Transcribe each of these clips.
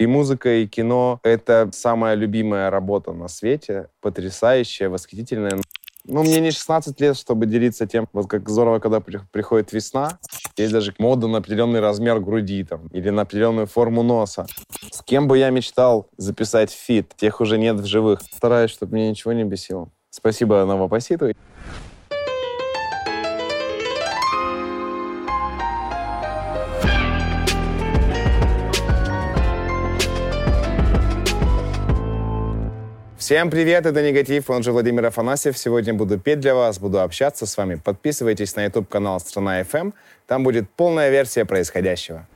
И музыка, и кино — это самая любимая работа на свете, потрясающая, восхитительная. Ну, мне не 16 лет, чтобы делиться тем, вот как здорово, когда приходит весна. Есть даже мода на определенный размер груди там, или на определенную форму носа. С кем бы я мечтал записать фит, тех уже нет в живых. Стараюсь, чтобы мне ничего не бесило. Спасибо Новопоситу. Всем привет, это Негатив, он же Владимир Афанасьев. Сегодня буду петь для вас, буду общаться с вами. Подписывайтесь на YouTube-канал «Страна FM», там будет полная версия происходящего.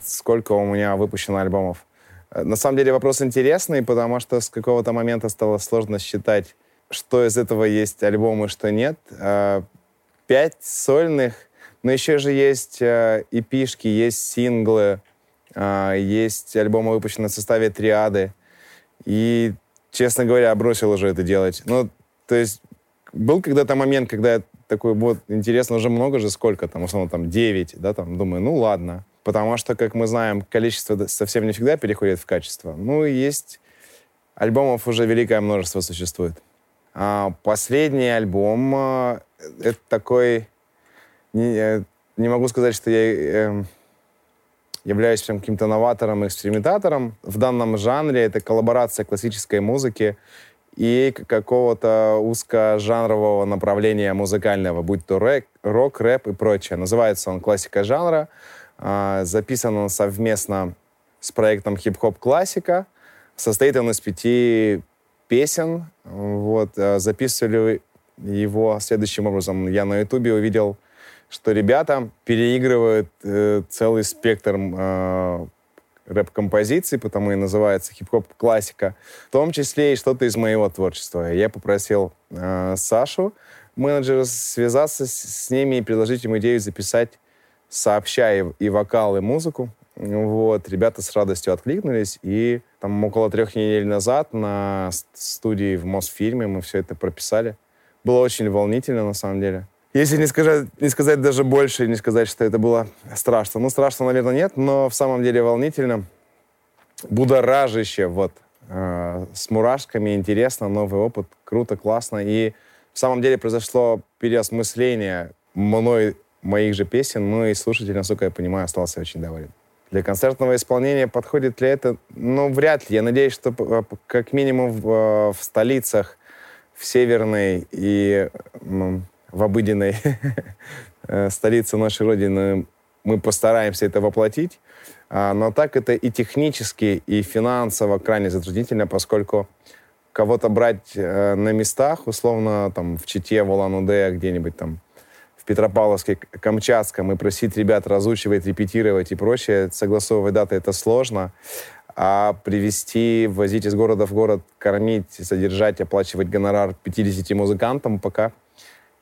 Сколько у меня выпущено альбомов? Э, на самом деле вопрос интересный, потому что с какого-то момента стало сложно считать, что из этого есть альбомы, что нет. Э, пять сольных, но еще же есть э, эпишки, есть синглы, есть альбомы, выпущенные в составе триады. И честно говоря, бросил уже это делать. Ну, то есть был когда-то момент, когда я такой, вот, интересно, уже много же, сколько там, условно, там, 9, да, там, думаю, ну, ладно. Потому что, как мы знаем, количество совсем не всегда переходит в качество. Ну, есть альбомов уже великое множество существует. А последний альбом э, это такой... Не, э, не могу сказать, что я... Э, являюсь прям каким-то новатором, экспериментатором в данном жанре. Это коллаборация классической музыки и какого-то узкожанрового направления музыкального, будь то рэк, рок, рэп и прочее. Называется он «Классика жанра». А, записан он совместно с проектом «Хип-хоп классика». Состоит он из пяти песен. Вот. А, записывали его следующим образом. Я на ютубе увидел что ребята переигрывают э, целый спектр э, рэп-композиций, потому и называется хип-хоп классика, в том числе и что-то из моего творчества. Я попросил э, Сашу, менеджера, связаться с, с ними и предложить им идею записать сообща и, и вокал, и музыку. Вот, ребята с радостью откликнулись, и там около трех недель назад на студии в Мосфильме мы все это прописали. Было очень волнительно, на самом деле. Если не сказать, не сказать даже больше, не сказать, что это было страшно. Ну, страшно, наверное, нет, но в самом деле волнительно. Будоражище, вот. Э, с мурашками, интересно, новый опыт, круто, классно. И в самом деле произошло переосмысление мной моих же песен, ну и слушатель, насколько я понимаю, остался очень доволен. Для концертного исполнения подходит ли это? Ну, вряд ли. Я надеюсь, что э, как минимум в, э, в столицах, в Северной и ну, в обыденной э, столице нашей Родины мы постараемся это воплотить. А, но так это и технически, и финансово крайне затруднительно, поскольку кого-то брать э, на местах, условно, там, в Чите, в Улан-Удэ, где-нибудь там, в Петропавловске, Камчатском, и просить ребят разучивать, репетировать и прочее, согласовывать даты, это сложно. А привести, возить из города в город, кормить, содержать, оплачивать гонорар 50 музыкантам пока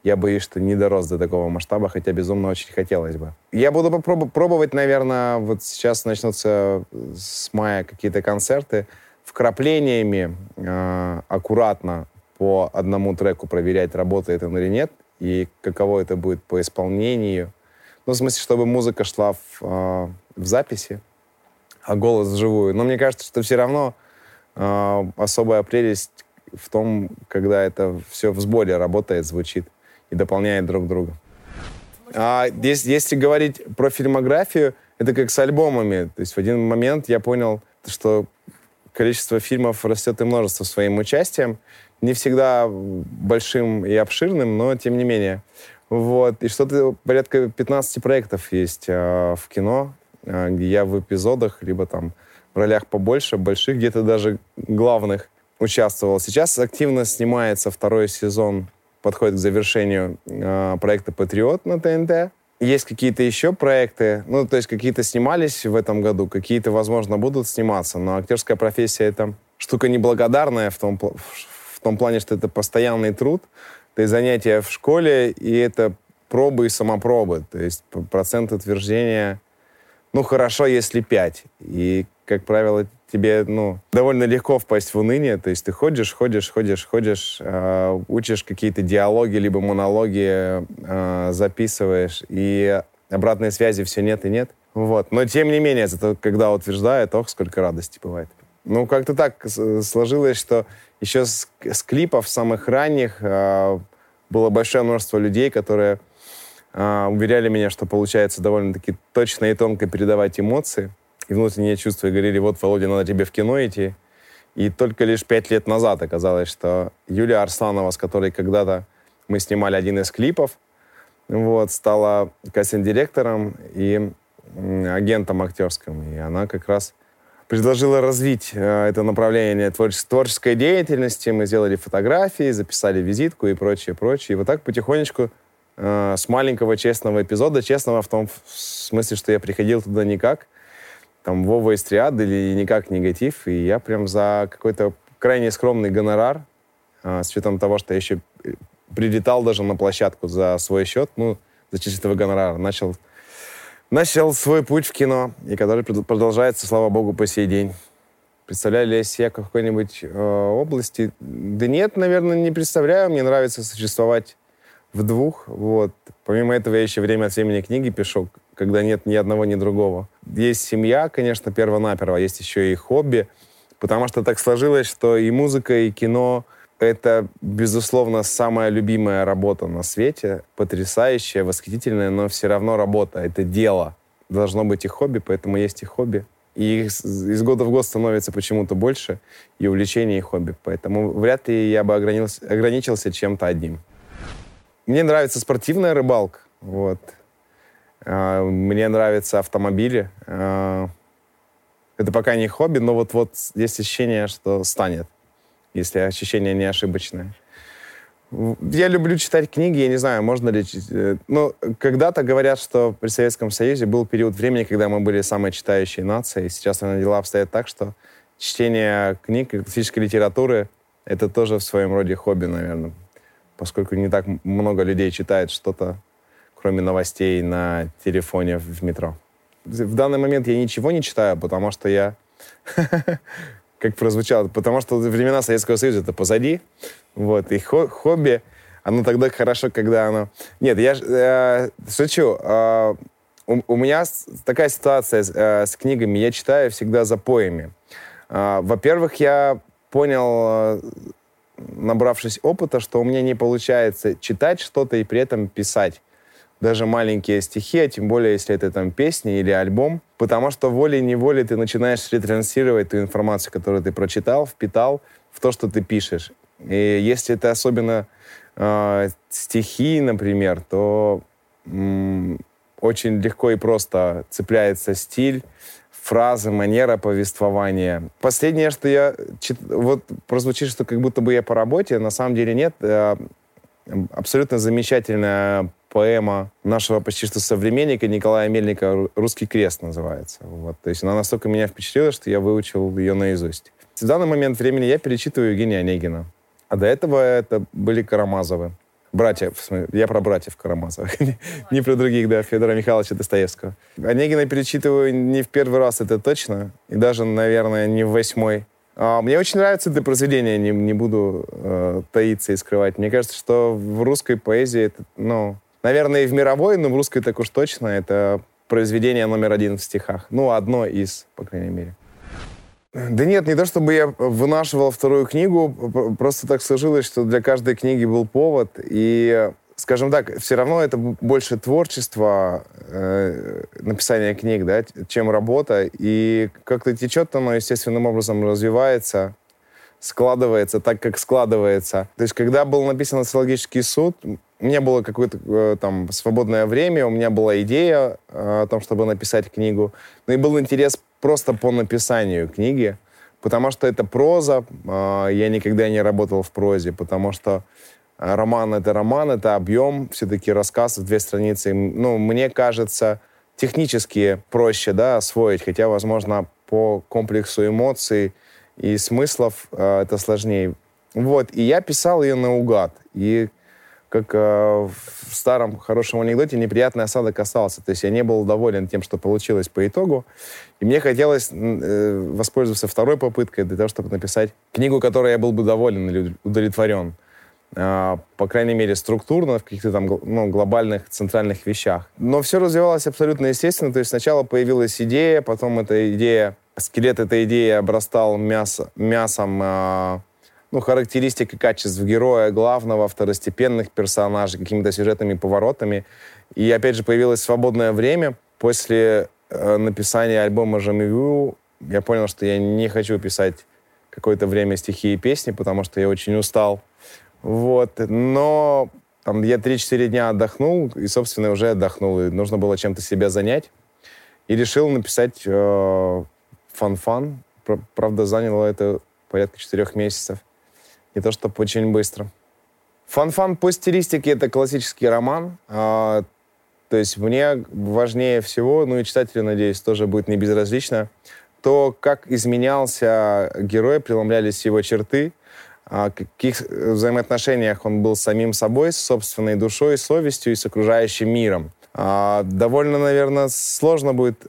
я боюсь, что не дорос до такого масштаба, хотя безумно очень хотелось бы. Я буду попроб- пробовать, наверное, вот сейчас начнутся с мая какие-то концерты, вкраплениями э, аккуратно по одному треку проверять, работает он или нет, и каково это будет по исполнению. Ну, в смысле, чтобы музыка шла в, э, в записи, а голос вживую. Но мне кажется, что все равно э, особая прелесть в том, когда это все в сборе работает, звучит и дополняет друг друга. А если, если говорить про фильмографию, это как с альбомами. То есть в один момент я понял, что количество фильмов растет и множество своим участием. Не всегда большим и обширным, но тем не менее. Вот. И что-то порядка 15 проектов есть э, в кино, э, где я в эпизодах, либо там в ролях побольше, больших, где-то даже главных участвовал. Сейчас активно снимается второй сезон подходит к завершению э, проекта «Патриот» на ТНТ. Есть какие-то еще проекты, ну, то есть какие-то снимались в этом году, какие-то, возможно, будут сниматься, но актерская профессия — это штука неблагодарная в том, в том плане, что это постоянный труд, то есть занятия в школе, и это пробы и самопробы, то есть процент утверждения, ну, хорошо, если 5. И, как правило, тебе, ну, довольно легко впасть в уныние. То есть ты ходишь, ходишь, ходишь, ходишь, э, учишь какие-то диалоги, либо монологи, э, записываешь, и обратной связи все нет и нет. Вот. Но тем не менее, это когда утверждает, ох, сколько радости бывает. Ну, как-то так сложилось, что еще с, с клипов самых ранних э, было большое множество людей, которые э, уверяли меня, что получается довольно-таки точно и тонко передавать эмоции и внутренние чувства, и говорили, вот, Володя, надо тебе в кино идти. И только лишь пять лет назад оказалось, что Юлия Арсланова, с которой когда-то мы снимали один из клипов, вот, стала кастинг-директором и агентом актерским. И она как раз предложила развить э, это направление творче- творческой деятельности. Мы сделали фотографии, записали визитку и прочее, прочее. И вот так потихонечку э, с маленького честного эпизода, честного в том смысле, что я приходил туда никак, там Вова из триады или никак негатив, и я прям за какой-то крайне скромный гонорар, э, с учетом того, что я еще э, прилетал даже на площадку за свой счет, ну, за чистого гонорара, начал, начал свой путь в кино, и который продолжается, слава богу, по сей день. Представляю ли я себя в какой-нибудь э, области? Да нет, наверное, не представляю. Мне нравится существовать в двух. Вот. Помимо этого, я еще время от времени книги пишу, когда нет ни одного, ни другого. Есть семья, конечно, перво-наперво, есть еще и хобби, потому что так сложилось, что и музыка, и кино — это, безусловно, самая любимая работа на свете, потрясающая, восхитительная, но все равно работа, это дело. Должно быть и хобби, поэтому есть и хобби. И из года в год становится почему-то больше, и увлечений, и хобби. Поэтому вряд ли я бы ограничился, ограничился чем-то одним. Мне нравится спортивная рыбалка. Вот. А, мне нравятся автомобили. А, это пока не хобби, но вот-вот есть ощущение, что станет, если ощущение не ошибочное. Я люблю читать книги, я не знаю, можно ли... Ну, когда-то говорят, что при Советском Союзе был период времени, когда мы были самой читающей нацией. Сейчас, наверное, дела обстоят так, что чтение книг, классической литературы — это тоже в своем роде хобби, наверное, поскольку не так много людей читает что-то кроме новостей на телефоне в метро. В данный момент я ничего не читаю, потому что я, как прозвучало, потому что времена Советского Союза это позади, вот, и хобби, оно тогда хорошо, когда оно... Нет, я э, шучу. Э, у, меня такая ситуация с, э, с книгами. Я читаю всегда за поями. Э, во-первых, я понял, э, набравшись опыта, что у меня не получается читать что-то и при этом писать даже маленькие стихи, а тем более, если это там песни или альбом, потому что волей-неволей ты начинаешь ретранслировать ту информацию, которую ты прочитал, впитал в то, что ты пишешь. И если это особенно э, стихи, например, то м- очень легко и просто цепляется стиль, фразы, манера повествования. Последнее, что я... Вот прозвучит, что как будто бы я по работе, на самом деле нет. Э, абсолютно замечательная поэма нашего почти что современника Николая Мельника «Русский крест» называется. Вот. То есть она настолько меня впечатлила, что я выучил ее наизусть. В данный момент времени я перечитываю Евгения Онегина. А до этого это были Карамазовы. Братья, я про братьев Карамазовых, не про других, да, Федора Михайловича Достоевского. Онегина перечитываю не в первый раз, это точно, и даже, наверное, не в восьмой. А, мне очень нравится это произведение, не, не буду э, таиться и скрывать. Мне кажется, что в русской поэзии это, ну, Наверное, и в мировой, но в русской так уж точно это произведение номер один в стихах. Ну, одно из, по крайней мере. Да нет, не то чтобы я вынашивал вторую книгу, просто так сложилось, что для каждой книги был повод. И, скажем так, все равно это больше творчество, э, написание книг, да, чем работа. И как-то течет оно естественным образом, развивается, складывается так, как складывается. То есть, когда был написан социологический суд, у меня было какое-то э, там свободное время, у меня была идея э, о том, чтобы написать книгу. Ну и был интерес просто по написанию книги, потому что это проза, э, я никогда не работал в прозе, потому что роман — это роман, это объем, все-таки рассказ в две страницы. Ну, мне кажется, технически проще, да, освоить, хотя, возможно, по комплексу эмоций и смыслов это сложнее. Вот, и я писал ее наугад. И как э, в старом хорошем анекдоте, неприятный осадок остался. То есть я не был доволен тем, что получилось по итогу. И мне хотелось э, воспользоваться второй попыткой для того, чтобы написать книгу, которой я был бы доволен или удовлетворен. а, по крайней мере, структурно, в каких-то там ну, глобальных центральных вещах. Но все развивалось абсолютно естественно. То есть сначала появилась идея, потом эта идея, скелет этой идеи обрастал мясо, мясом э, ну, характеристик и качеств героя, главного, второстепенных персонажей, какими-то сюжетными поворотами. И опять же появилось свободное время. После э, написания альбома «Jamais vu» я понял, что я не хочу писать какое-то время стихи и песни, потому что я очень устал вот. Но там, я 3-4 дня отдохнул, и, собственно, уже отдохнул. И нужно было чем-то себя занять. И решил написать э, фан-фан. Правда, заняло это порядка 4 месяцев. Не то, чтобы очень быстро. Фан-фан по стилистике — это классический роман. Э, то есть мне важнее всего, ну и читателю, надеюсь, тоже будет не безразлично, то, как изменялся герой, преломлялись его черты, о каких взаимоотношениях он был с самим собой, с собственной душой, совестью и с окружающим миром. А, довольно, наверное, сложно будет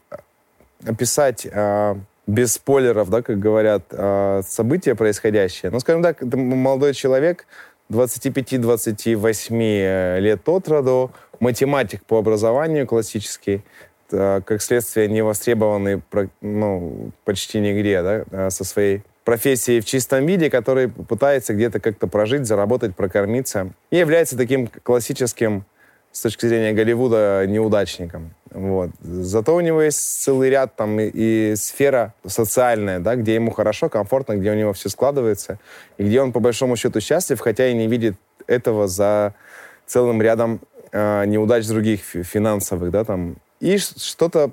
описать а, без спойлеров, да, как говорят, а, события происходящие. Ну, скажем так, молодой человек, 25-28 лет от роду, математик по образованию классический, как следствие не востребованный ну, почти нигде, да, со своей профессии в чистом виде, который пытается где-то как-то прожить, заработать, прокормиться. И является таким классическим, с точки зрения Голливуда, неудачником. Вот. Зато у него есть целый ряд там и, и сфера социальная, да, где ему хорошо, комфортно, где у него все складывается, и где он по большому счету счастлив, хотя и не видит этого за целым рядом э, неудач других финансовых, да, там. И что-то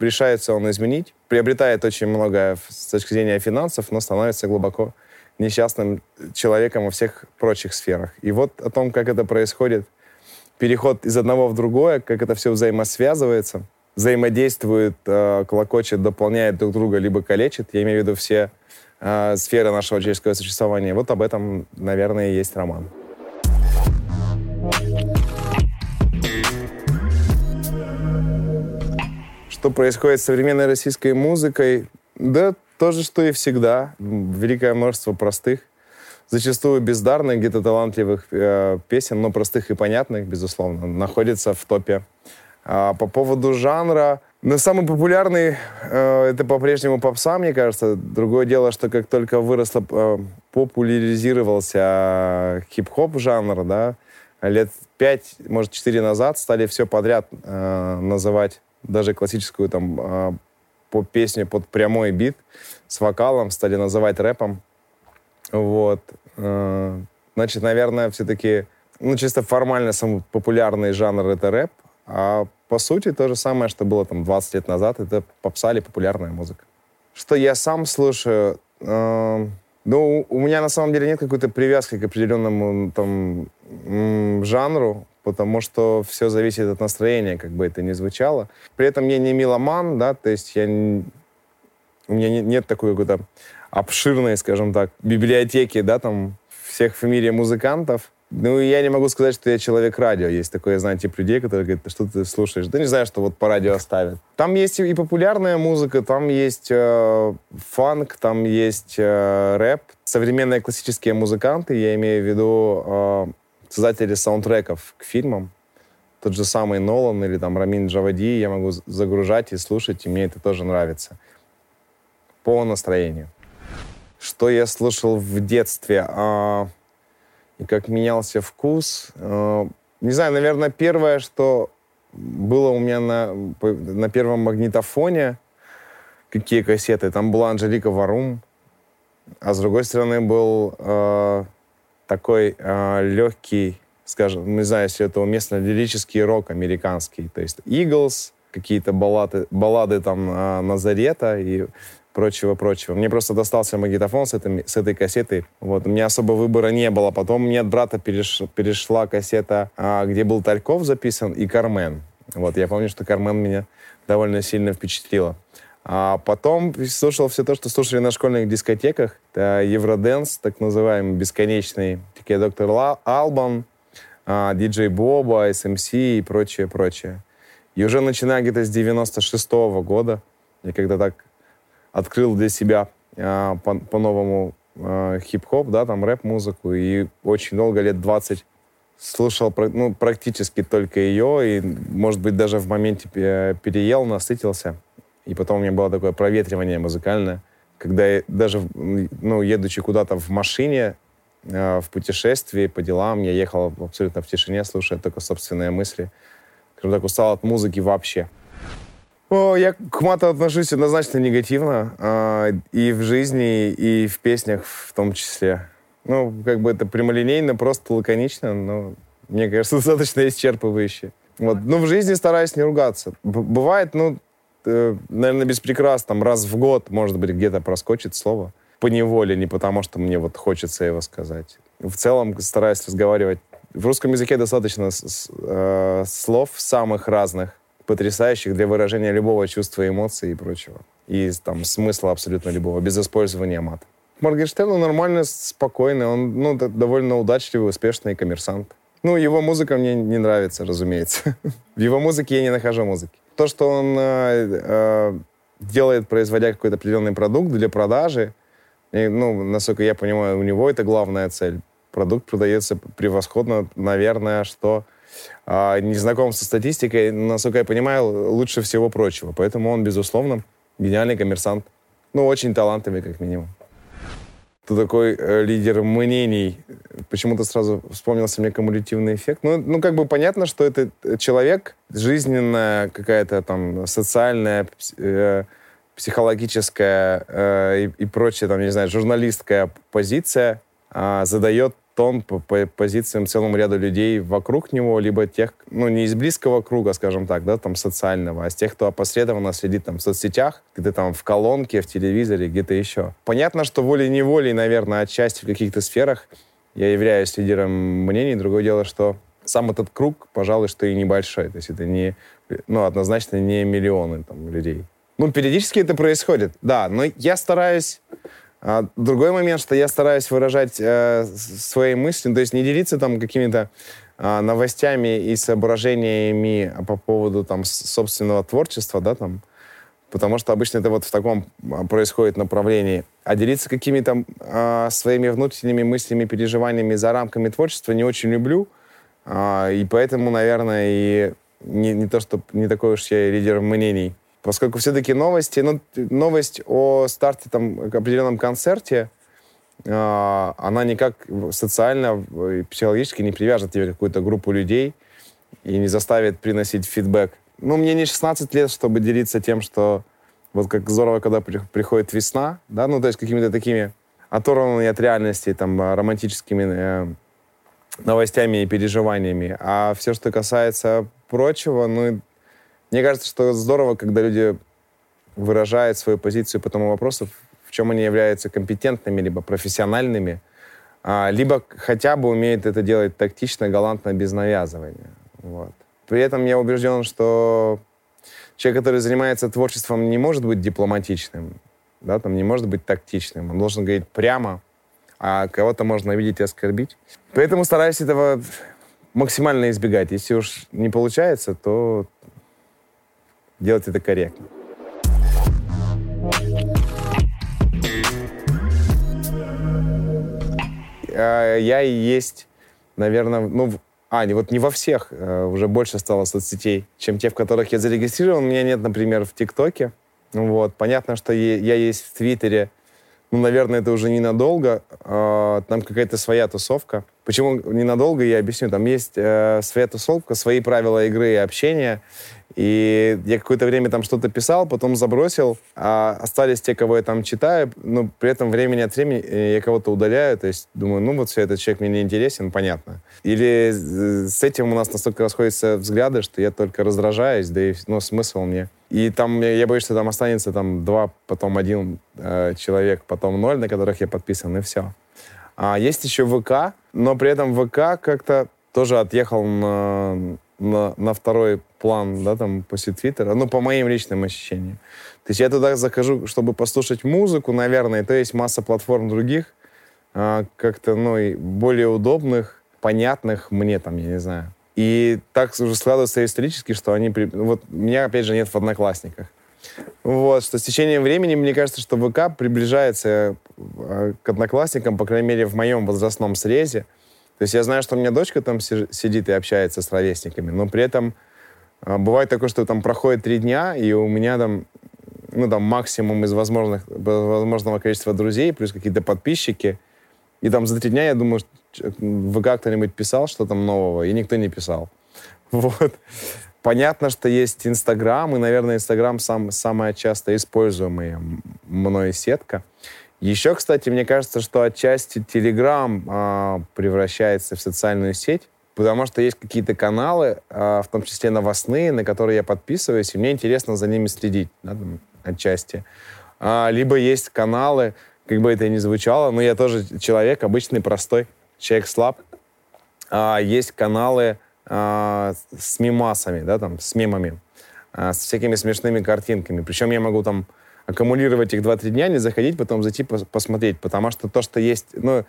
решается он изменить, приобретает очень много с точки зрения финансов, но становится глубоко несчастным человеком во всех прочих сферах. И вот о том, как это происходит, переход из одного в другое, как это все взаимосвязывается, взаимодействует, э, колокочет, дополняет друг друга, либо калечит. Я имею в виду все э, сферы нашего человеческого существования. Вот об этом, наверное, и есть роман. Что происходит с современной российской музыкой? Да, то же, что и всегда. Великое множество простых, зачастую бездарных, где-то талантливых э, песен, но простых и понятных, безусловно, находится в топе. А по поводу жанра, ну, самый популярный э, это по-прежнему попса, мне кажется. Другое дело, что как только выросло, э, популяризировался э, хип-хоп жанр, да, лет пять, может, четыре назад стали все подряд э, называть даже классическую там а, по песню под прямой бит с вокалом стали называть рэпом. Вот. Э, значит, наверное, все-таки, ну, чисто формально самый популярный жанр — это рэп, а по сути то же самое, что было там 20 лет назад, это попса или популярная музыка. Что я сам слушаю, э, ну, у меня на самом деле нет какой-то привязки к определенному там жанру, потому что все зависит от настроения, как бы это ни звучало. При этом я не меломан, да, то есть я у меня нет такой какой-то обширной, скажем так, библиотеки, да, там всех в мире музыкантов. Ну, я не могу сказать, что я человек радио. Есть такое, знаете, тип людей, которые говорят, что ты слушаешь? Да не знаю, что вот по радио оставят. Там есть и популярная музыка, там есть э, фанк, там есть э, рэп. Современные классические музыканты, я имею в виду э, создатели саундтреков к фильмам, тот же самый Нолан или там Рамин Джавади, я могу загружать и слушать, и мне это тоже нравится. По настроению. Что я слушал в детстве? А, и как менялся вкус? А, не знаю, наверное, первое, что было у меня на, на первом магнитофоне, какие кассеты, там была Анжелика Варум, а с другой стороны был э, такой э, легкий, скажем, не знаю, если это уместно, лирический рок американский. То есть Eagles, какие-то баллады, баллады там э, Назарета и прочего-прочего. Мне просто достался магнитофон с, этой с этой кассетой. Вот. У меня особо выбора не было. Потом мне от брата переш, перешла кассета, а, где был Тальков записан, и Кармен. Вот. Я помню, что Кармен меня довольно сильно впечатлила. А потом слушал все то, что слушали на школьных дискотеках. Это Евроденс, так называемый, бесконечный. Такие доктор Албан, а, диджей Боба, SMC и прочее, прочее. И уже начиная где-то с 96 -го года, я когда так открыл для себя а, по- по-новому э, хип-хоп, да, там рэп-музыку, и очень долго, лет 20, слушал ну, практически только ее, и, может быть, даже в моменте переел, насытился. И потом у меня было такое проветривание музыкальное, когда я даже, ну, едучи куда-то в машине, э, в путешествии, по делам, я ехал абсолютно в тишине, слушая только собственные мысли. Скажем так, устал от музыки вообще. Я к мату отношусь однозначно негативно. Э, и в жизни, и в песнях в том числе. Ну, как бы это прямолинейно, просто лаконично, но мне кажется, достаточно исчерпывающе. Вот. Ну, в жизни стараюсь не ругаться. Б- бывает, ну, э, наверное, без прикрас, там, раз в год, может быть, где-то проскочит слово. По неволе, не потому что мне вот хочется его сказать. В целом стараюсь разговаривать. В русском языке достаточно с, с, э, слов самых разных, потрясающих для выражения любого чувства, эмоций и прочего. И там смысла абсолютно любого, без использования мата. Моргенштерн нормально, спокойный, он ну, довольно удачливый, успешный коммерсант. Ну, его музыка мне не нравится, разумеется. В его музыке я не нахожу музыки. То, что он э, э, делает, производя какой-то определенный продукт для продажи, и, ну, насколько я понимаю, у него это главная цель. Продукт продается превосходно, наверное, что э, не знаком со статистикой, насколько я понимаю, лучше всего прочего. Поэтому он, безусловно, гениальный коммерсант. Ну, очень талантливый, как минимум кто такой э, лидер мнений. Почему-то сразу вспомнился мне кумулятивный эффект. Ну, ну, как бы понятно, что это человек, жизненная какая-то там социальная, э, психологическая э, и, и прочее, там, не знаю, журналистская позиция э, задает тон по, по позициям целому ряду людей вокруг него, либо тех, ну, не из близкого круга, скажем так, да, там, социального, а с тех, кто опосредованно следит там в соцсетях, где-то там в колонке, в телевизоре, где-то еще. Понятно, что волей-неволей, наверное, отчасти в каких-то сферах я являюсь лидером мнений. Другое дело, что сам этот круг, пожалуй, что и небольшой. То есть это не, ну, однозначно не миллионы там, людей. Ну, периодически это происходит, да, но я стараюсь а другой момент, что я стараюсь выражать э, свои мысли, то есть не делиться там какими-то э, новостями и соображениями по поводу там собственного творчества, да, там, потому что обычно это вот в таком а, происходит направлении. А делиться какими-то э, своими внутренними мыслями, переживаниями за рамками творчества не очень люблю, э, и поэтому, наверное, и не, не то, что не такой уж я лидер мнений поскольку все-таки новости, ну, новость о старте там определенном концерте, э, она никак социально и психологически не привяжет тебе какую-то группу людей и не заставит приносить фидбэк. Ну, мне не 16 лет, чтобы делиться тем, что вот как здорово, когда приходит весна, да, ну, то есть какими-то такими оторванными от реальности, там, романтическими э, новостями и переживаниями. А все, что касается прочего, ну, мне кажется, что здорово, когда люди выражают свою позицию по тому вопросу, в чем они являются компетентными, либо профессиональными, а, либо хотя бы умеют это делать тактично, галантно, без навязывания. Вот. При этом я убежден, что человек, который занимается творчеством, не может быть дипломатичным, да, там не может быть тактичным. Он должен говорить прямо, а кого-то можно видеть и оскорбить. Поэтому стараюсь этого максимально избегать. Если уж не получается, то делать это корректно. А, я и есть, наверное, ну, а, не, вот не во всех, э, уже больше стало соцсетей, чем те, в которых я зарегистрирован. У меня нет, например, в ТикТоке. Вот. Понятно, что я есть в Твиттере. Ну, наверное, это уже ненадолго. А, там какая-то своя тусовка. Почему ненадолго, я объясню. Там есть э, своя тусовка, свои правила игры и общения. И я какое-то время там что-то писал, потом забросил, а остались те, кого я там читаю, но при этом времени от времени э, я кого-то удаляю, то есть думаю, ну вот все, этот человек мне не интересен, понятно. Или с этим у нас настолько расходятся взгляды, что я только раздражаюсь, да и ну, смысл мне. И там, я боюсь, что там останется там два, потом один э, человек, потом ноль, на которых я подписан, и все. А есть еще ВК, но при этом ВК как-то тоже отъехал на, на, на второй план, да, там, после Твиттера, ну, по моим личным ощущениям. То есть я туда захожу, чтобы послушать музыку, наверное, то есть масса платформ других, а, как-то, ну, и более удобных, понятных мне, там, я не знаю. И так уже складывается исторически, что они... Вот меня, опять же, нет в Одноклассниках. Вот, что с течением времени, мне кажется, что ВК приближается э, к одноклассникам, по крайней мере, в моем возрастном срезе. То есть я знаю, что у меня дочка там сидит и общается с ровесниками, но при этом э, бывает такое, что там проходит три дня, и у меня там, ну, там максимум из возможных, возможного количества друзей, плюс какие-то подписчики. И там за три дня я думаю, в ВК кто-нибудь писал что там нового, и никто не писал. Вот. Понятно, что есть Инстаграм, и, наверное, Инстаграм сам, самая часто используемая мной сетка. Еще, кстати, мне кажется, что отчасти Телеграм а, превращается в социальную сеть, потому что есть какие-то каналы, а, в том числе новостные, на которые я подписываюсь, и мне интересно за ними следить, да, отчасти. А, либо есть каналы, как бы это ни звучало, но я тоже человек обычный, простой, человек слаб. А, есть каналы, а, с мемасами, да, там, с мемами, а, с всякими смешными картинками. Причем я могу там аккумулировать их 2-3 дня, не заходить, потом зайти пос посмотреть, потому что то, что есть, ну,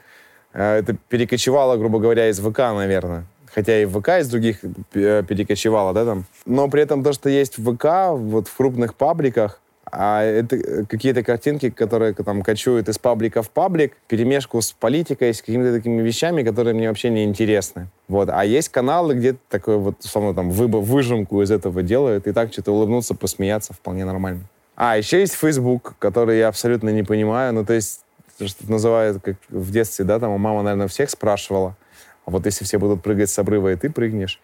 э, это перекочевало, грубо говоря, из ВК, наверное. Хотя и ВК из других э, перекочевало, да, там. Но при этом то, что есть в ВК, вот в крупных пабликах, а это э, какие-то картинки, которые там кочуют из паблика в паблик, перемешку с политикой, с какими-то такими вещами, которые мне вообще не интересны. Вот. А есть каналы, где такой вот, условно, там, выжимку из этого делают, и так что-то улыбнуться, посмеяться вполне нормально. А, еще есть Facebook, который я абсолютно не понимаю. Ну, то есть, что называют, как в детстве, да, там, мама, наверное, всех спрашивала. А вот если все будут прыгать с обрыва, и ты прыгнешь.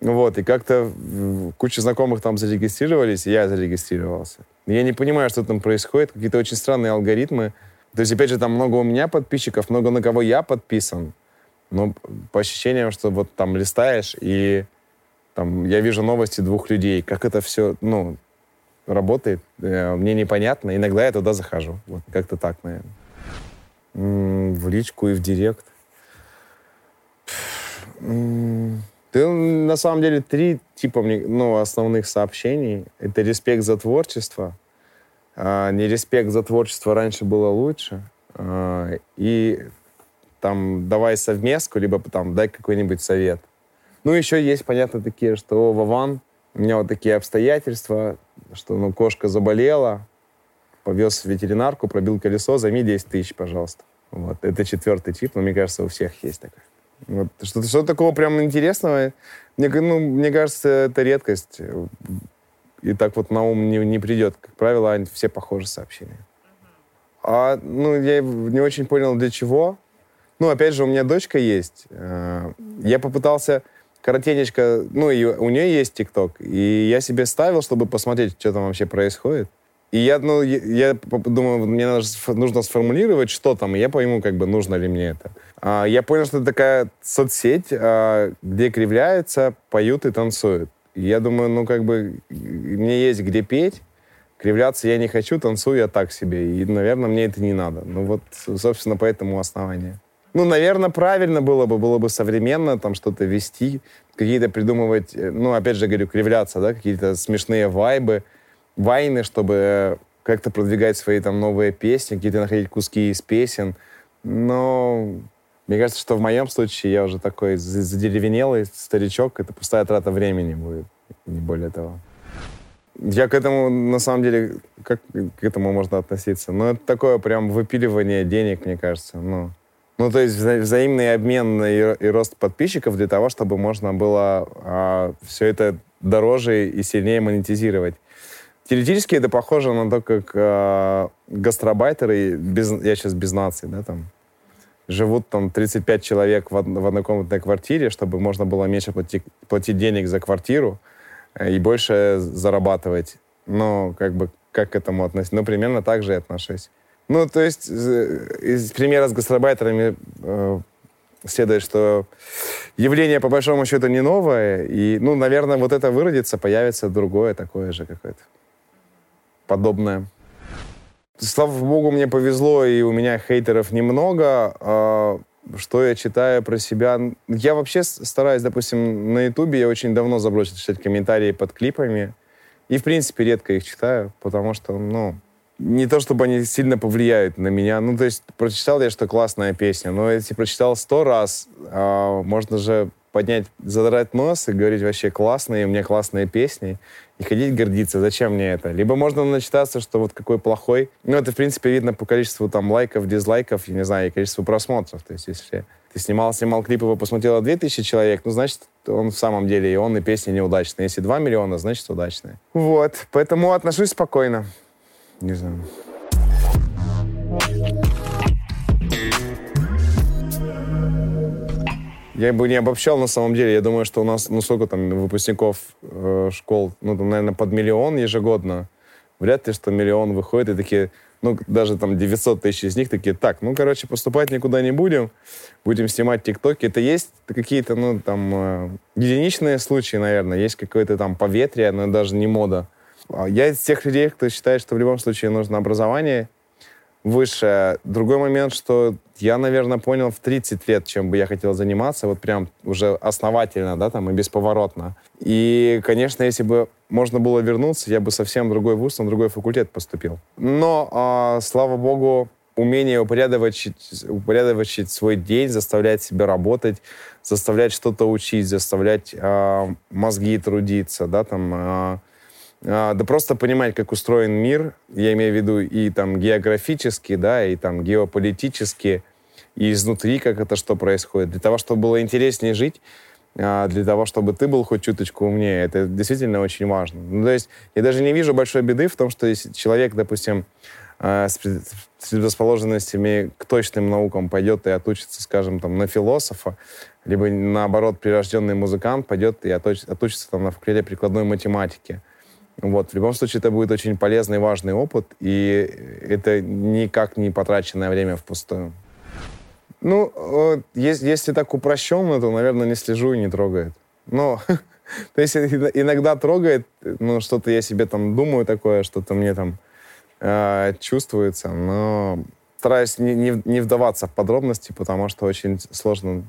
Вот, и как-то куча знакомых там зарегистрировались, и я зарегистрировался. Я не понимаю, что там происходит, какие-то очень странные алгоритмы. То есть, опять же, там много у меня подписчиков, много на кого я подписан. Но по ощущениям, что вот там листаешь, и там я вижу новости двух людей. Как это все, ну, работает, э, мне непонятно. Иногда я туда захожу. Вот как-то так, наверное. В личку и в директ. Ты, на самом деле, три типа ну, основных сообщений. Это респект за творчество. А, не респект за творчество раньше было лучше. А, и там давай совместку, либо там дай какой-нибудь совет. Ну, еще есть, понятно, такие, что Вован, у меня вот такие обстоятельства, что ну, кошка заболела, повез в ветеринарку, пробил колесо, займи 10 тысяч, пожалуйста. Вот. Это четвертый тип, но мне кажется, у всех есть такой. Вот. Что-то что такого прям интересного. Мне, ну, мне кажется, это редкость. И так вот на ум не, не придет. Как правило, они все похожи сообщения. А, ну, я не очень понял, для чего. Ну, опять же, у меня дочка есть. Э, я попытался коротенечко... Ну, и у нее есть ТикТок. И я себе ставил, чтобы посмотреть, что там вообще происходит. И я, ну, я, я думаю, мне нужно сформулировать, что там, и я пойму, как бы, нужно ли мне это. А, я понял, что это такая соцсеть, а, где кривляются, поют и танцуют. И я думаю, ну, как бы, мне есть где петь, кривляться я не хочу, танцую я так себе. И, наверное, мне это не надо. Ну, вот, собственно, по этому основанию. Ну, наверное, правильно было бы, было бы современно там что-то вести, какие-то придумывать, э, ну, опять же говорю, кривляться, да, какие-то смешные вайбы, вайны, чтобы как-то продвигать свои там новые песни, какие-то находить куски из песен. Но мне кажется, что в моем случае я уже такой задеревенелый старичок, это пустая трата времени будет, не более того. Я к этому, на самом деле, как к этому можно относиться? Ну, это такое прям выпиливание денег, мне кажется. Ну, ну то есть вза взаимный обмен и, и рост подписчиков для того, чтобы можно было а, все это дороже и сильнее монетизировать. Теоретически это похоже на то, как э, гастробайтеры, без, я сейчас без нации, да, там, живут там 35 человек в, од, в однокомнатной квартире, чтобы можно было меньше платить, платить денег за квартиру э, и больше зарабатывать. Но как бы как к этому относиться? Ну, примерно так же и отношусь. Ну, то есть э, из примера с гастробайтерами э, следует, что явление, по большому счету, не новое. И, ну, наверное, вот это выродится, появится другое такое же какое-то подобное. Слава богу, мне повезло, и у меня хейтеров немного. А, что я читаю про себя? Я вообще стараюсь, допустим, на Ютубе я очень давно забросил читать комментарии под клипами. И, в принципе, редко их читаю, потому что, ну, не то чтобы они сильно повлияют на меня. Ну, то есть, прочитал я, что классная песня, но если прочитал сто раз, а, можно же поднять, задрать нос и говорить вообще классные, у меня классные песни, и ходить гордиться. Зачем мне это? Либо можно начитаться, что вот какой плохой. Ну, это, в принципе, видно по количеству там лайков, дизлайков, я не знаю, и количеству просмотров. То есть, если ты снимал, снимал клип, его посмотрело 2000 человек, ну, значит, он в самом деле, и он, и песни неудачные. Если 2 миллиона, значит, удачные. Вот, поэтому отношусь спокойно. Не знаю. Я бы не обобщал на самом деле. Я думаю, что у нас, ну сколько там выпускников э, школ, ну там, наверное, под миллион ежегодно. Вряд ли, что миллион выходит и такие, ну даже там 900 тысяч из них такие, так, ну короче, поступать никуда не будем, будем снимать тиктоки. Это есть какие-то, ну там, э, единичные случаи, наверное, есть какое-то там поветрие, но даже не мода. А я из тех людей, кто считает, что в любом случае нужно образование, выше. Другой момент, что я, наверное, понял в 30 лет, чем бы я хотел заниматься, вот прям уже основательно, да, там, и бесповоротно. И, конечно, если бы можно было вернуться, я бы совсем другой вуз, на другой факультет поступил. Но, э, слава богу, умение упорядочить, упорядочить свой день, заставлять себя работать, заставлять что-то учить, заставлять э, мозги трудиться, да, там, э, да просто понимать, как устроен мир, я имею в виду и там географически, да, и там геополитически, и изнутри, как это что происходит. Для того, чтобы было интереснее жить, а, для того, чтобы ты был хоть чуточку умнее, это действительно очень важно. Ну, то есть я даже не вижу большой беды в том, что если человек, допустим, а, с предрасположенностями к точным наукам пойдет и отучится, скажем, там, на философа, либо, наоборот, прирожденный музыкант пойдет и отучится там, на факультете прикладной математики. Вот, в любом случае, это будет очень полезный, важный опыт, и это никак не потраченное время впустую. Ну, э, если так упрощенно, то, наверное, не слежу и не трогает. Но, то есть иногда трогает, ну, что-то я себе там думаю такое, что-то мне там э, чувствуется, но стараюсь не, не, не вдаваться в подробности, потому что очень сложно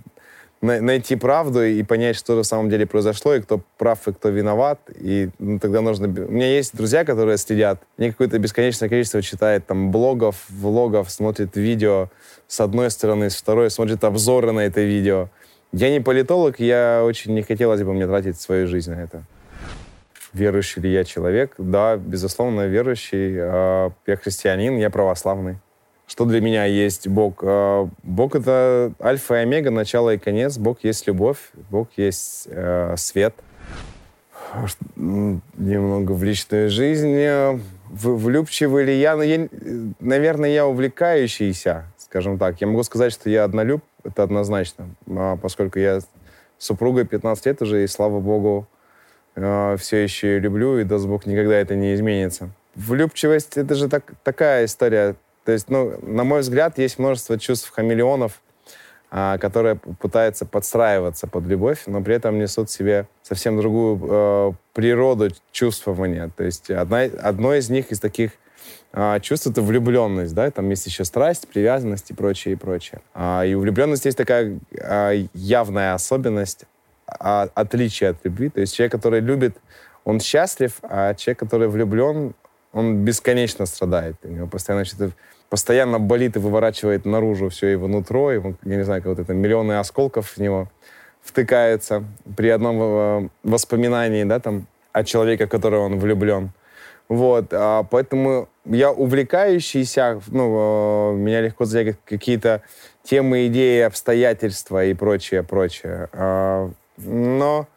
найти правду и понять, что на самом деле произошло, и кто прав, и кто виноват. И ну, тогда нужно... У меня есть друзья, которые следят. Мне какое-то бесконечное количество читает там блогов, влогов, смотрит видео с одной стороны, с второй смотрит обзоры на это видео. Я не политолог, я очень не хотелось бы мне тратить свою жизнь на это. Верующий ли я человек? Да, безусловно, верующий. А, я христианин, я православный. Что для меня есть Бог? А, Бог — это альфа и омега, начало и конец. Бог есть любовь, Бог есть э, свет. Немного в личной жизни. В, влюбчивый ли я? Ну, я? Наверное, я увлекающийся, скажем так. Я могу сказать, что я однолюб, это однозначно, а, поскольку я супругой 15 лет уже, и слава Богу, э, все еще люблю, и даст Бог никогда это не изменится. Влюбчивость — это же так, такая история то есть, ну, на мой взгляд, есть множество чувств хамелеонов, а, которые пытаются подстраиваться под любовь, но при этом несут в себе совсем другую э, природу чувствования. То есть одна, одно из них из таких э, чувств — это влюбленность, да, там есть еще страсть, привязанность и прочее, и прочее. А, и у влюбленности есть такая э, явная особенность, а, отличие от любви. То есть человек, который любит, он счастлив, а человек, который влюблен, он бесконечно страдает. У него постоянно что-то постоянно болит и выворачивает наружу все его нутро, его, я не знаю, как вот это, миллионы осколков в него втыкается при одном э, воспоминании, да, там, о человеке, в которого он влюблен. Вот, а, поэтому я увлекающийся, ну, э, меня легко задеть какие-то темы, идеи, обстоятельства и прочее, прочее. А, но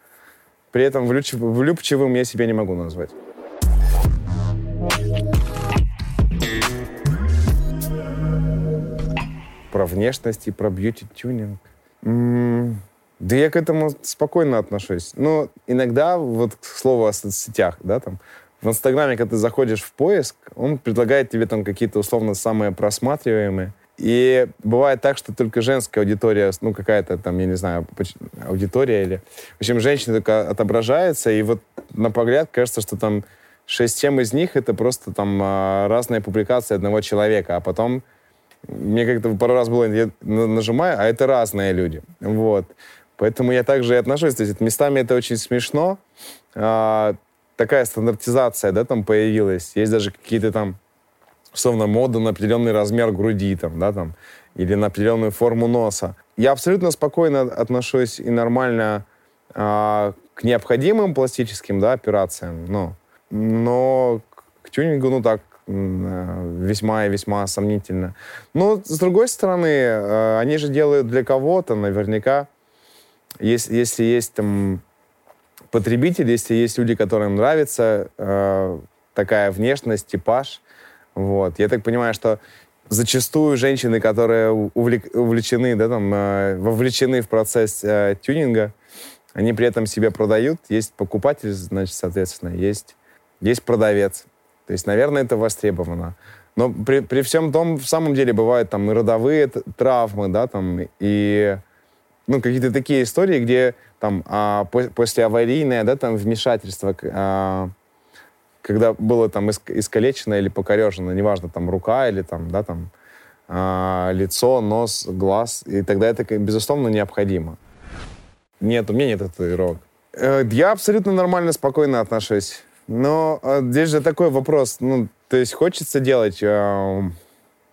при этом влюбчив, влюбчивым я себя не могу назвать. Внешность и про бьюти-тюнинг. Да я к этому спокойно отношусь. Но иногда, вот к слову о соцсетях, да, там, в Инстаграме, когда ты заходишь в поиск, он предлагает тебе там какие-то условно самые просматриваемые. И бывает так, что только женская аудитория, ну, какая-то там, я не знаю, аудитория или... В общем, женщина только отображается, и вот на погляд кажется, что там 6-7 из них — это просто там а, разные публикации одного человека, а потом мне как-то пару раз было, я нажимаю, а это разные люди. Вот. Поэтому я также и отношусь. То есть местами это очень смешно. А, такая стандартизация, да, там появилась. Есть даже какие-то там условно, мода на определенный размер груди, там, да, там, или на определенную форму носа. Я абсолютно спокойно отношусь и нормально а, к необходимым пластическим, да, операциям, но, но к тюнингу, ну, так, весьма и весьма сомнительно. Но, с другой стороны, э, они же делают для кого-то, наверняка, если, если есть там потребитель, если есть люди, которым нравится э, такая внешность, типаж, вот. Я так понимаю, что зачастую женщины, которые увлек, увлечены, да, там, э, вовлечены в процесс э, тюнинга, они при этом себя продают. Есть покупатель, значит, соответственно, есть, есть продавец. То есть, наверное, это востребовано. Но при, при всем том, в самом деле, бывают там и родовые травмы, да, там, и ну, какие-то такие истории, где там а, по, после аварийное, да, там, вмешательство, а, когда было там искалечено или покорежено, неважно, там, рука или там, да, там, а, лицо, нос, глаз, и тогда это, безусловно, необходимо. Нет, у меня нет татуировок. Э, я абсолютно нормально, спокойно отношусь. Но а, здесь же такой вопрос, ну, то есть хочется делать, э,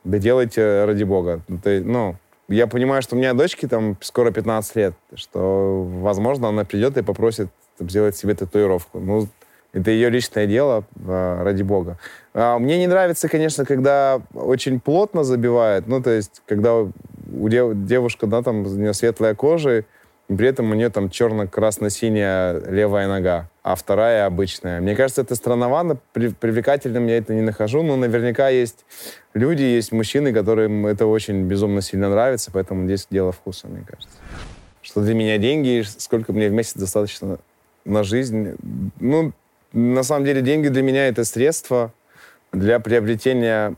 да делайте ради бога. То есть, ну, я понимаю, что у меня дочке там скоро 15 лет, что, возможно, она придет и попросит сделать себе татуировку. Ну, это ее личное дело, а, ради бога. А, мне не нравится, конечно, когда очень плотно забивают, ну, то есть, когда у дев, девушка, да, там, у нее светлая кожа, при этом у нее там черно-красно-синяя левая нога, а вторая обычная. Мне кажется, это странновато, при, привлекательным я это не нахожу, но наверняка есть люди, есть мужчины, которым это очень безумно сильно нравится, поэтому здесь дело вкуса, мне кажется. Что для меня деньги, сколько мне в месяц достаточно на жизнь. Ну, на самом деле деньги для меня это средство для приобретения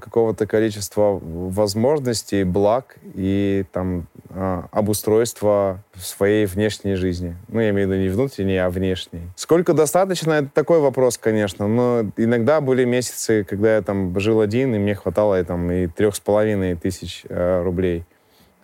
какого-то количества возможностей, благ и там э, обустройства своей внешней жизни. Ну, я имею в виду не внутренней, а внешней. Сколько достаточно, это такой вопрос, конечно. Но иногда были месяцы, когда я там жил один, и мне хватало там, и трех с половиной тысяч э, рублей.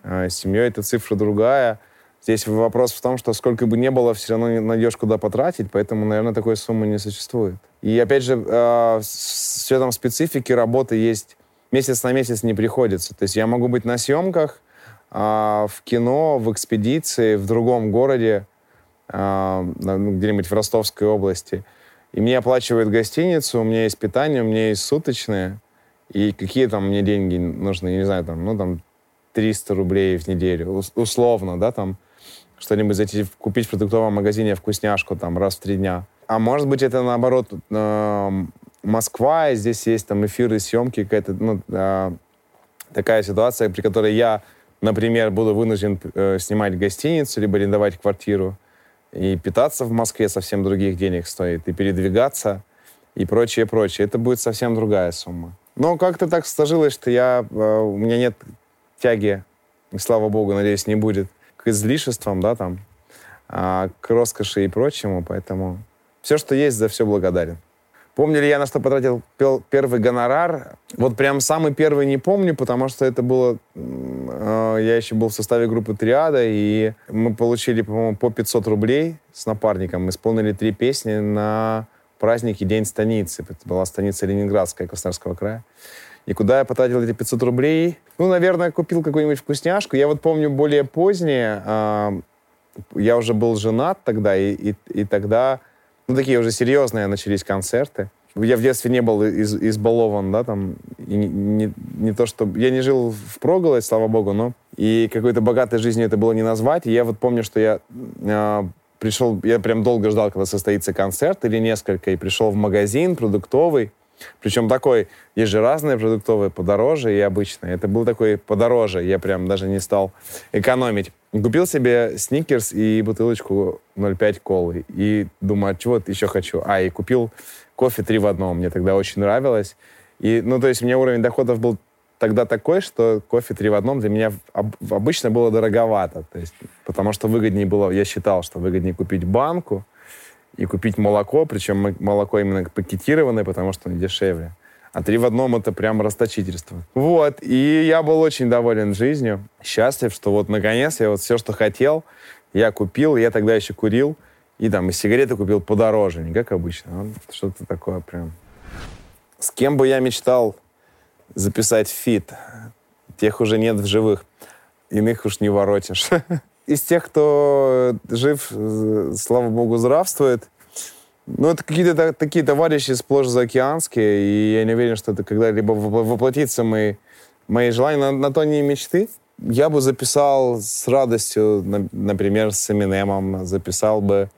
А с семьей эта цифра другая. Здесь вопрос в том, что сколько бы ни было, все равно не найдешь, куда потратить, поэтому, наверное, такой суммы не существует. И, опять же, э, с учетом специфики работы есть месяц на месяц не приходится. То есть я могу быть на съемках, э, в кино, в экспедиции, в другом городе, э, ну, где-нибудь в Ростовской области. И мне оплачивают гостиницу, у меня есть питание, у меня есть суточные. И какие там мне деньги нужны, я не знаю, там, ну, там, 300 рублей в неделю, условно, да, там, что-нибудь зайти купить в продуктовом магазине вкусняшку там раз в три дня. А может быть, это наоборот э, Москва, и здесь есть там эфиры, съемки, какая-то, ну, э, такая ситуация, при которой я, например, буду вынужден э, снимать гостиницу, либо арендовать квартиру, и питаться в Москве совсем других денег стоит, и передвигаться, и прочее, прочее. Это будет совсем другая сумма. Но как-то так сложилось, что я, э, у меня нет тяги, и, слава богу, надеюсь, не будет, к излишествам, да, там, а, к роскоши и прочему, поэтому все, что есть, за все благодарен. Помню ли я, на что потратил первый гонорар? Вот прям самый первый не помню, потому что это было... Э, я еще был в составе группы «Триада», и мы получили, по-моему, по 500 рублей с напарником. Мы исполнили три песни на празднике День станицы. Это была станица Ленинградская, Краснодарского края. И куда я потратил эти 500 рублей? Ну, наверное, купил какую-нибудь вкусняшку. Я вот помню более позднее, э, я уже был женат тогда, и, и, и тогда, ну, такие уже серьезные начались концерты. Я в детстве не был из, избалован, да, там, и не, не, не то, что... Я не жил в проголодь, слава богу, но и какой-то богатой жизнью это было не назвать. И я вот помню, что я э, пришел, я прям долго ждал, когда состоится концерт или несколько, и пришел в магазин продуктовый, причем такой, есть же разные продуктовые, подороже и обычные. Это был такой подороже, я прям даже не стал экономить. Купил себе сникерс и бутылочку 0,5 колы. И думаю, а чего еще хочу? А, и купил кофе три в одном. Мне тогда очень нравилось. И, ну, то есть у меня уровень доходов был тогда такой, что кофе три в одном для меня обычно было дороговато. То есть, потому что выгоднее было, я считал, что выгоднее купить банку, и купить молоко, причем молоко именно пакетированное, потому что оно дешевле. А три в одном это прям расточительство. Вот, и я был очень доволен жизнью, счастлив, что вот наконец я вот все, что хотел, я купил, я тогда еще курил, и там и сигареты купил подороже, не как обычно, а что-то такое прям. С кем бы я мечтал записать фит. Тех уже нет в живых. Иных уж не воротишь. Из тех, кто жив, слава богу, здравствует, ну, это какие-то такие товарищи сплошь заокеанские, и я не уверен, что это когда-либо воплотится мои, мои желания. На, на то не мечты. Я бы записал с радостью, например, с Эминемом, записал бы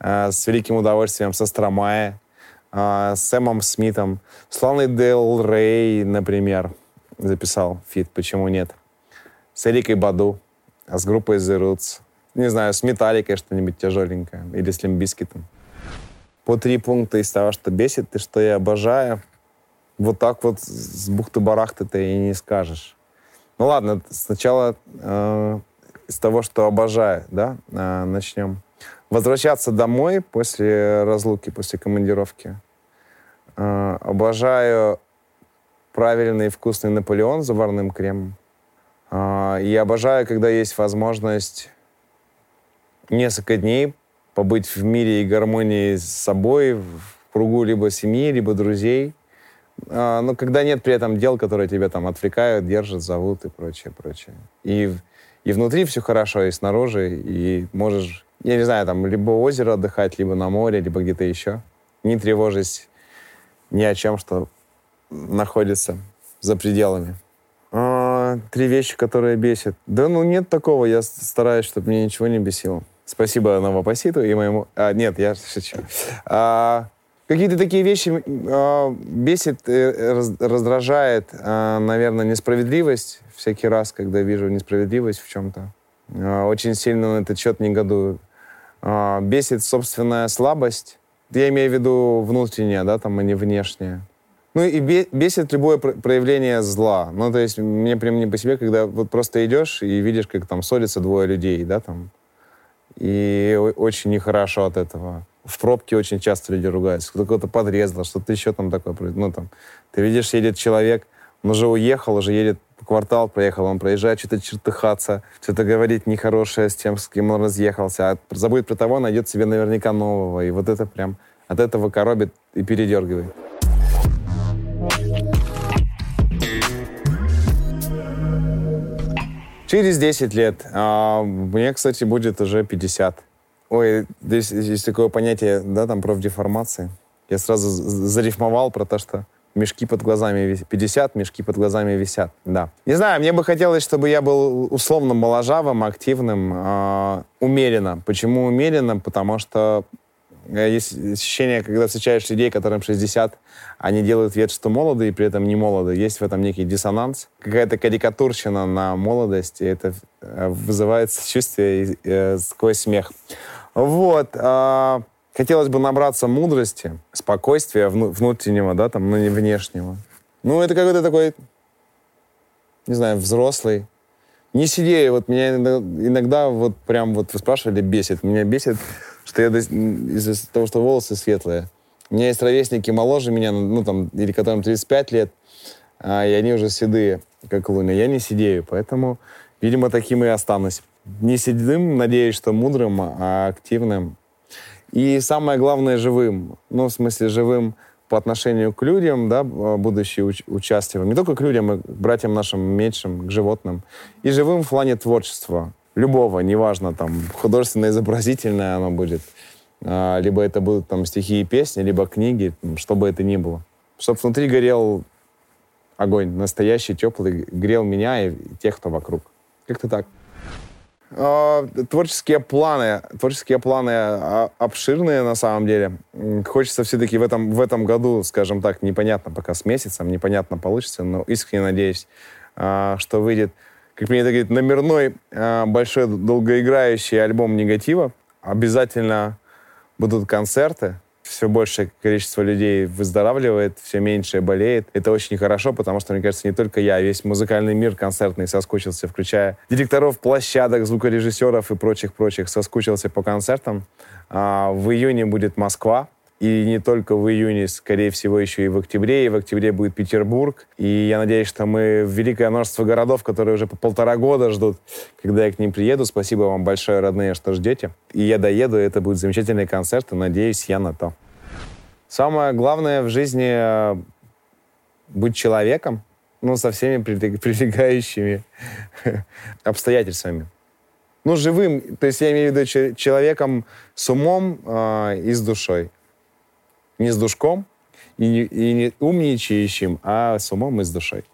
э, с великим удовольствием со Стромае, э, с Сэмом Смитом, с Ланой Дель Рей, например, записал feat, почему нет. С Эрикой Баду, а с группой The Roots. Не знаю, с Металликой что-нибудь тяжеленькое, или с Limp Bizkit ом по три пункта из того, что бесит и что я обожаю. Вот так вот с бухты-барахты ты и не скажешь. Ну ладно, сначала э, из того, что обожаю, да, э, начнем. Возвращаться домой после разлуки, после командировки. Э, обожаю правильный вкусный Наполеон с заварным кремом. Э, и обожаю, когда есть возможность несколько дней побыть в мире и гармонии с собой, в кругу либо семьи, либо друзей. А, но когда нет при этом дел, которые тебя там отвлекают, держат, зовут и прочее, прочее. И, и внутри все хорошо, и снаружи, и можешь, я не знаю, там, либо озеро отдыхать, либо на море, либо где-то еще, не тревожись ни о чем, что находится за пределами. Три вещи, которые бесят. Да ну нет такого, я стараюсь, чтобы мне ничего не бесило. Спасибо Новопоситу и моему... А, нет, я шучу. А, какие-то такие вещи а, бесит, э, раз, раздражает, а, наверное, несправедливость всякий раз, когда вижу несправедливость в чем-то. А, очень сильно на этот счет негодую. А, бесит собственная слабость. Я имею в виду внутреннее, да, там, а не внешнее. Ну и бесит любое проявление зла. Ну, то есть мне прям не по себе, когда вот просто идешь и видишь, как там ссорятся двое людей, да, там, и очень нехорошо от этого. В пробке очень часто люди ругаются. Кто кого-то подрезал, что-то еще там такое. Ну, там, ты видишь, едет человек, он уже уехал, уже едет квартал проехал, он проезжает, что-то чертыхаться, что-то говорить нехорошее с тем, с кем он разъехался, а забудет про того, найдет себе наверняка нового. И вот это прям от этого коробит и передергивает. Через 10 лет. А, мне, кстати, будет уже 50. Ой, здесь есть такое понятие, да, там, профдеформации. Я сразу зарифмовал про то, что мешки под глазами 50, мешки под глазами висят. Да. Не знаю, мне бы хотелось, чтобы я был условно моложавым, активным, э, умеренно. Почему умеренно? Потому что есть ощущение, когда встречаешь людей, которым 60, они делают вид, что молоды, и при этом не молоды. Есть в этом некий диссонанс, какая-то карикатурщина на молодость, и это э, вызывает сочувствие э, сквозь смех. Вот. Э, хотелось бы набраться мудрости, спокойствия вну- внутреннего, да, там, но не внешнего. Ну, это какой-то такой, не знаю, взрослый. Не сидею, вот меня иногда, иногда вот прям вот вы спрашивали, бесит. Меня бесит что я из-за того, что волосы светлые. У меня есть ровесники моложе меня, ну там, или которым 35 лет, а, и они уже седые, как луня. Я не сидею, поэтому, видимо, таким и останусь. Не седым, надеюсь, что мудрым, а активным. И самое главное, живым. Ну, в смысле, живым по отношению к людям, да, будущие уч- участия. Не только к людям, и к братьям нашим меньшим, к животным. И живым в плане творчества любого, неважно, там, художественно-изобразительное оно будет, а, либо это будут там стихи и песни, либо книги, что бы это ни было. Чтобы внутри горел огонь, настоящий, теплый, грел меня и тех, кто вокруг. Как-то так. А, творческие планы, творческие планы а, обширные на самом деле. Хочется все-таки в этом, в этом году, скажем так, непонятно пока с месяцем, непонятно получится, но искренне надеюсь, что выйдет как принято говорить, номерной э, большой долгоиграющий альбом негатива. Обязательно будут концерты. Все большее количество людей выздоравливает, все меньше болеет. Это очень хорошо, потому что, мне кажется, не только я, весь музыкальный мир концертный соскучился, включая директоров площадок, звукорежиссеров и прочих-прочих, соскучился по концертам. А, в июне будет Москва, и не только в июне, скорее всего, еще и в октябре. И в октябре будет Петербург. И я надеюсь, что мы в великое множество городов, которые уже по полтора года ждут, когда я к ним приеду. Спасибо вам большое, родные, что ждете. И я доеду, это будет замечательный концерт, и надеюсь я на то. Самое главное в жизни — быть человеком, Ну, со всеми прилег- прилегающими обстоятельствами. Ну, живым, то есть я имею в виду че- человеком с умом а, и с душой. Не с душком и не, и не умничающим, а с умом и с душой.